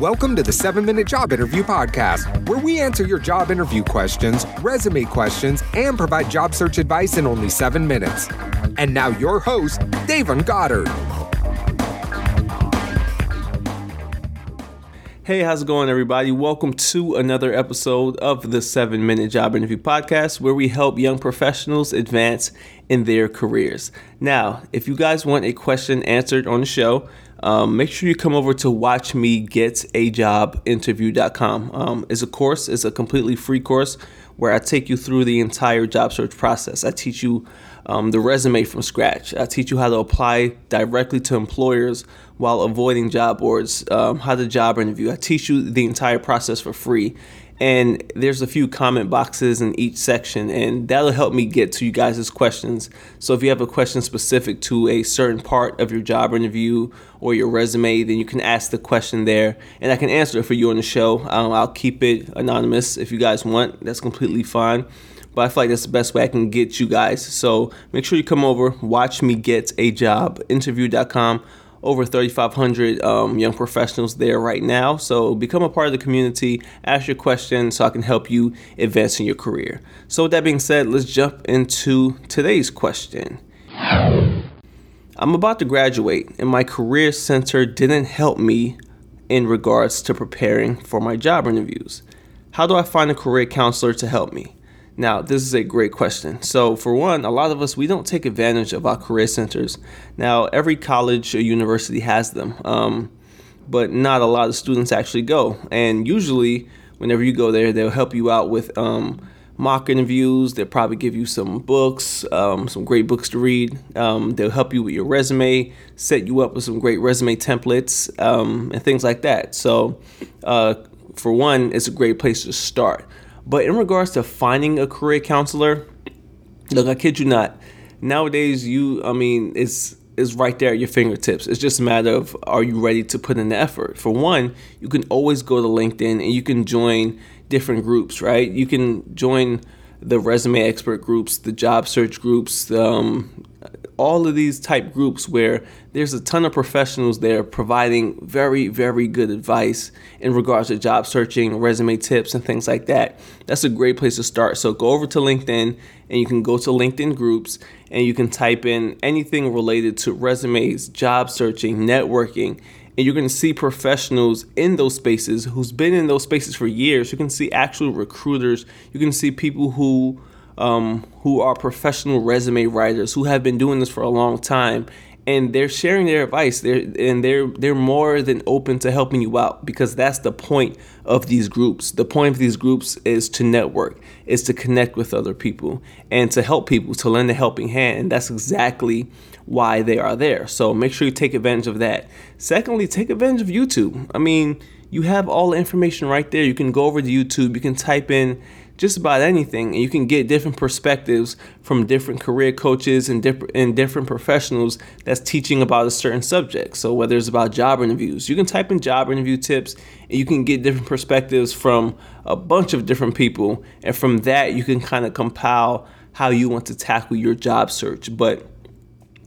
Welcome to the 7 Minute Job Interview Podcast, where we answer your job interview questions, resume questions, and provide job search advice in only 7 minutes. And now, your host, Davon Goddard. Hey, how's it going, everybody? Welcome to another episode of the 7 Minute Job Interview Podcast, where we help young professionals advance in their careers. Now, if you guys want a question answered on the show, um, make sure you come over to watchmegetajobinterview.com. Um, it's a course, it's a completely free course where I take you through the entire job search process. I teach you um, the resume from scratch. I teach you how to apply directly to employers while avoiding job boards, um, how to job interview. I teach you the entire process for free. And there's a few comment boxes in each section, and that'll help me get to you guys' questions. So if you have a question specific to a certain part of your job interview or your resume, then you can ask the question there, and I can answer it for you on the show. Um, I'll keep it anonymous if you guys want. That's completely fine but I feel like that's the best way I can get you guys. So make sure you come over, watch me get a job, interview.com. Over 3,500 um, young professionals there right now. So become a part of the community, ask your questions so I can help you advance in your career. So, with that being said, let's jump into today's question. I'm about to graduate, and my career center didn't help me in regards to preparing for my job interviews. How do I find a career counselor to help me? Now, this is a great question. So, for one, a lot of us we don't take advantage of our career centers. Now, every college or university has them, um, but not a lot of students actually go. And usually, whenever you go there, they'll help you out with um, mock interviews. They'll probably give you some books, um, some great books to read. Um, they'll help you with your resume, set you up with some great resume templates, um, and things like that. So, uh, for one, it's a great place to start. But in regards to finding a career counselor, look, I kid you not. Nowadays, you, I mean, it's is right there at your fingertips. It's just a matter of are you ready to put in the effort. For one, you can always go to LinkedIn and you can join different groups, right? You can join the resume expert groups, the job search groups, um, all of these type groups where there's a ton of professionals there providing very, very good advice in regards to job searching, resume tips, and things like that. That's a great place to start. So go over to LinkedIn and you can go to LinkedIn groups and you can type in anything related to resumes, job searching, networking. And you're going to see professionals in those spaces who's been in those spaces for years. You can see actual recruiters. You can see people who um, who are professional resume writers who have been doing this for a long time and they're sharing their advice. They're, and they're they're more than open to helping you out because that's the point of these groups. The point of these groups is to network is to connect with other people and to help people to lend a helping hand and that's exactly why they are there. So make sure you take advantage of that. Secondly take advantage of youtube. I mean you have all the information right there. You can go over to youtube. You can type in just about anything you can get different perspectives from different career coaches and different and different professionals that's teaching about a certain subject. So whether it's about job interviews you can type in job interview tips and you can get different perspectives from a bunch of different people and from that you can kind of compile how you want to tackle your job search. But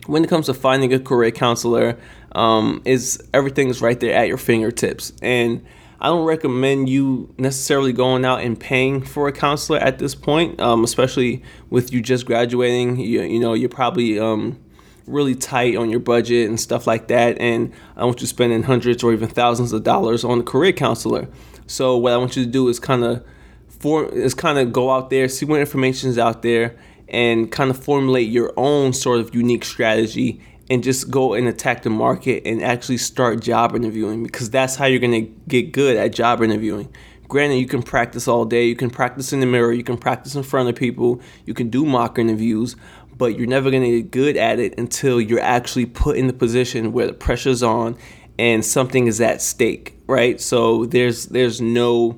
when it comes to finding a career counselor um, is everything is right there at your fingertips. And I don't recommend you necessarily going out and paying for a counselor at this point, um, especially with you just graduating. You, you know, you're probably um, really tight on your budget and stuff like that, and I want you spending hundreds or even thousands of dollars on a career counselor. So what I want you to do is kind of for is kind of go out there, see what information is out there, and kind of formulate your own sort of unique strategy and just go and attack the market and actually start job interviewing because that's how you're going to get good at job interviewing. Granted, you can practice all day, you can practice in the mirror, you can practice in front of people, you can do mock interviews, but you're never going to get good at it until you're actually put in the position where the pressure's on and something is at stake, right? So there's there's no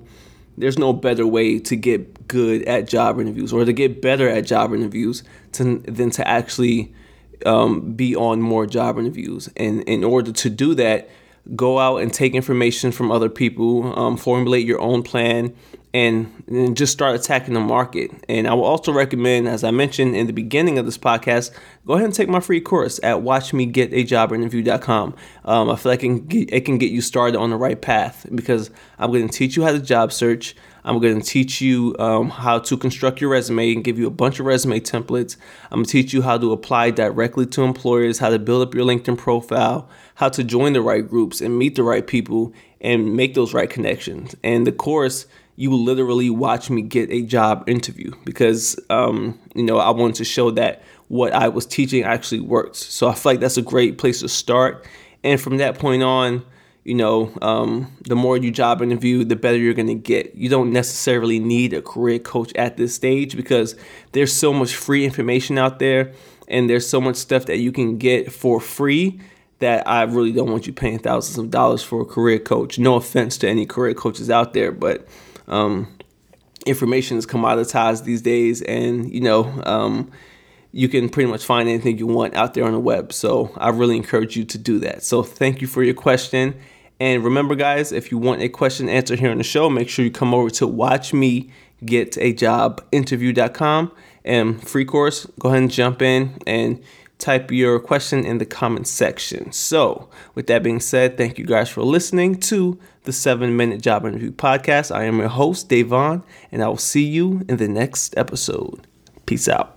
there's no better way to get good at job interviews or to get better at job interviews to, than to actually um, be on more job interviews. And in order to do that, go out and take information from other people, um, formulate your own plan, and, and, just start attacking the market. And I will also recommend, as I mentioned in the beginning of this podcast, go ahead and take my free course at watchmegetajobinterview.com. Um, I feel like it can, get, it can get you started on the right path because I'm going to teach you how to job search. I'm going to teach you um, how to construct your resume and give you a bunch of resume templates. I'm going to teach you how to apply directly to employers, how to build up your LinkedIn profile, how to join the right groups and meet the right people and make those right connections. And the course you literally watch me get a job interview because um, you know I wanted to show that what I was teaching actually works. So I feel like that's a great place to start. And from that point on, you know, um, the more you job interview, the better you're to get. You don't necessarily need a career coach at this stage because there's so much free information out there and there's so much stuff that you can get for free that I really don't want you paying thousands of dollars for a career coach. No offense to any career coaches out there, but um, information is commoditized these days, and you know um, you can pretty much find anything you want out there on the web. So I really encourage you to do that. So thank you for your question. And remember, guys, if you want a question answered here on the show, make sure you come over to watchmegetajobinterview.com and free course. Go ahead and jump in and type your question in the comment section. So, with that being said, thank you guys for listening to the 7 Minute Job Interview Podcast. I am your host, Davon, and I will see you in the next episode. Peace out.